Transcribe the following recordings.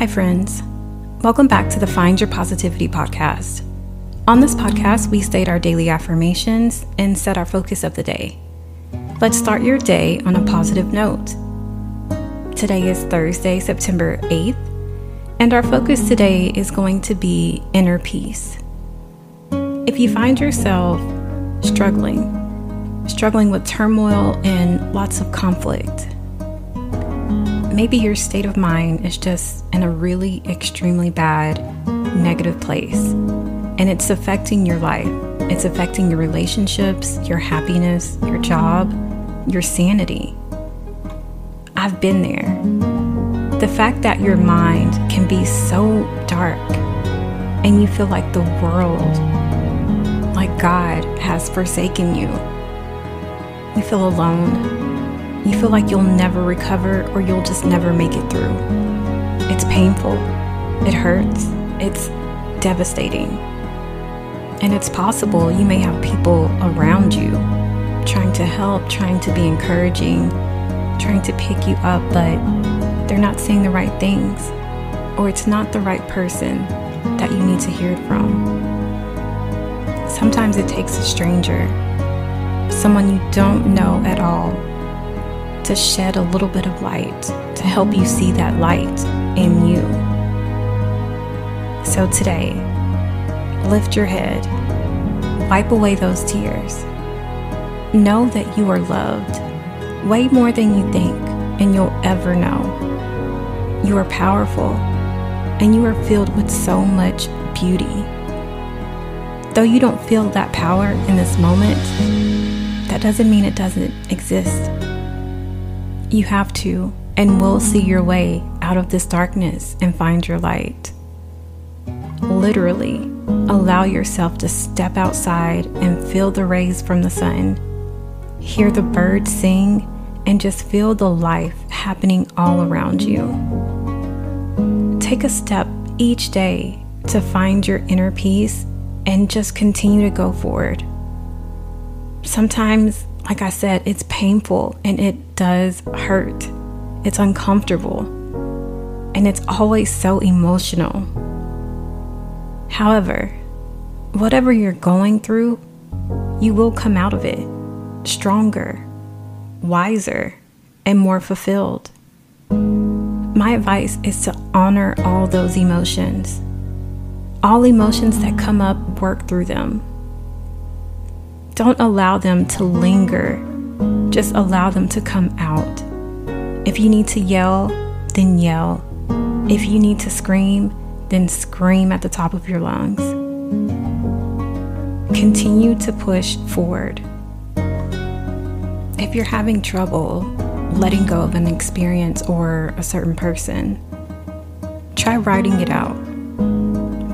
Hi, friends. Welcome back to the Find Your Positivity podcast. On this podcast, we state our daily affirmations and set our focus of the day. Let's start your day on a positive note. Today is Thursday, September 8th, and our focus today is going to be inner peace. If you find yourself struggling, struggling with turmoil and lots of conflict, maybe your state of mind is just in a really extremely bad, negative place, and it's affecting your life. It's affecting your relationships, your happiness, your job, your sanity. I've been there. The fact that your mind can be so dark and you feel like the world, like God, has forsaken you. You feel alone you feel like you'll never recover or you'll just never make it through. It's painful, it hurts, it's devastating. And it's possible you may have people around you trying to help, trying to be encouraging, trying to pick you up, but they're not saying the right things, or it's not the right person that you need to hear it from. Sometimes it takes a stranger, someone you don't know at all to shed a little bit of light to help you see that light in you. So today, lift your head, wipe away those tears. Know that you are loved way more than you think and you'll ever know. You are powerful and you are filled with so much beauty. Though you don't feel that power in this moment, that doesn't mean it doesn't exist. You have to and will see your way out of this darkness and find your light. Literally, allow yourself to step outside and feel the rays from the sun, hear the birds sing, and just feel the life happening all around you. Take a step each day to find your inner peace and just continue to go forward. Sometimes like I said, it's painful and it does hurt. It's uncomfortable. And it's always so emotional. However, whatever you're going through, you will come out of it stronger, wiser, and more fulfilled. My advice is to honor all those emotions. All emotions that come up, work through them. Don't allow them to linger, just allow them to come out. If you need to yell, then yell. If you need to scream, then scream at the top of your lungs. Continue to push forward. If you're having trouble letting go of an experience or a certain person, try writing it out.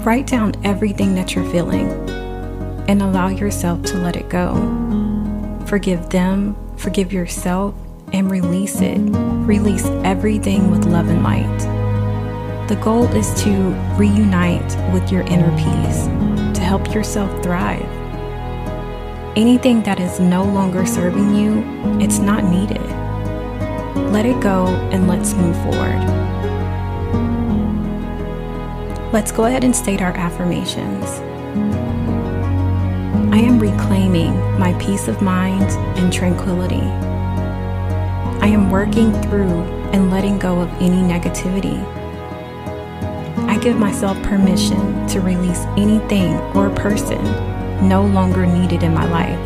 Write down everything that you're feeling and allow yourself to let it go. Forgive them, forgive yourself, and release it. Release everything with love and light. The goal is to reunite with your inner peace to help yourself thrive. Anything that is no longer serving you, it's not needed. Let it go and let's move forward. Let's go ahead and state our affirmations. I am reclaiming my peace of mind and tranquility. I am working through and letting go of any negativity. I give myself permission to release anything or person no longer needed in my life.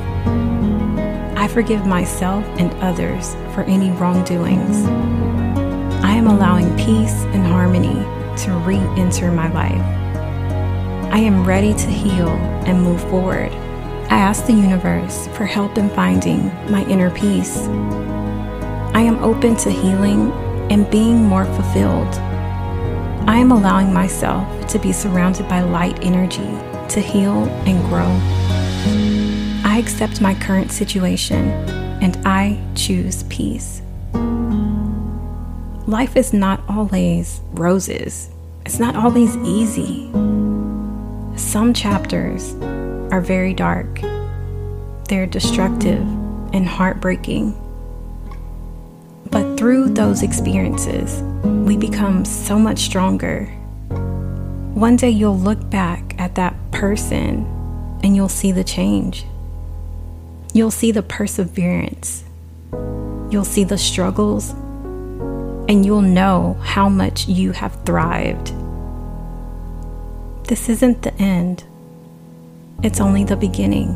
I forgive myself and others for any wrongdoings. I am allowing peace and harmony to re enter my life. I am ready to heal and move forward. I ask the universe for help in finding my inner peace. I am open to healing and being more fulfilled. I am allowing myself to be surrounded by light energy to heal and grow. I accept my current situation and I choose peace. Life is not always roses, it's not always easy. Some chapters are very dark. They're destructive and heartbreaking. But through those experiences, we become so much stronger. One day you'll look back at that person and you'll see the change. You'll see the perseverance. You'll see the struggles. And you'll know how much you have thrived. This isn't the end, it's only the beginning.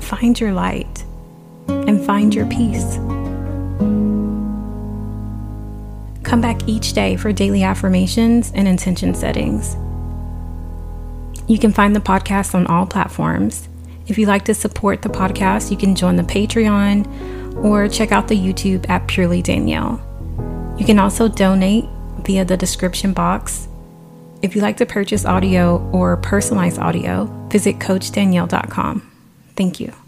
Find your light and find your peace. Come back each day for daily affirmations and intention settings. You can find the podcast on all platforms. If you'd like to support the podcast, you can join the Patreon or check out the YouTube at Purely Danyell. You can also donate via the description box. If you'd like to purchase audio or personalized audio, visit CoachDanyell.com. Thank you.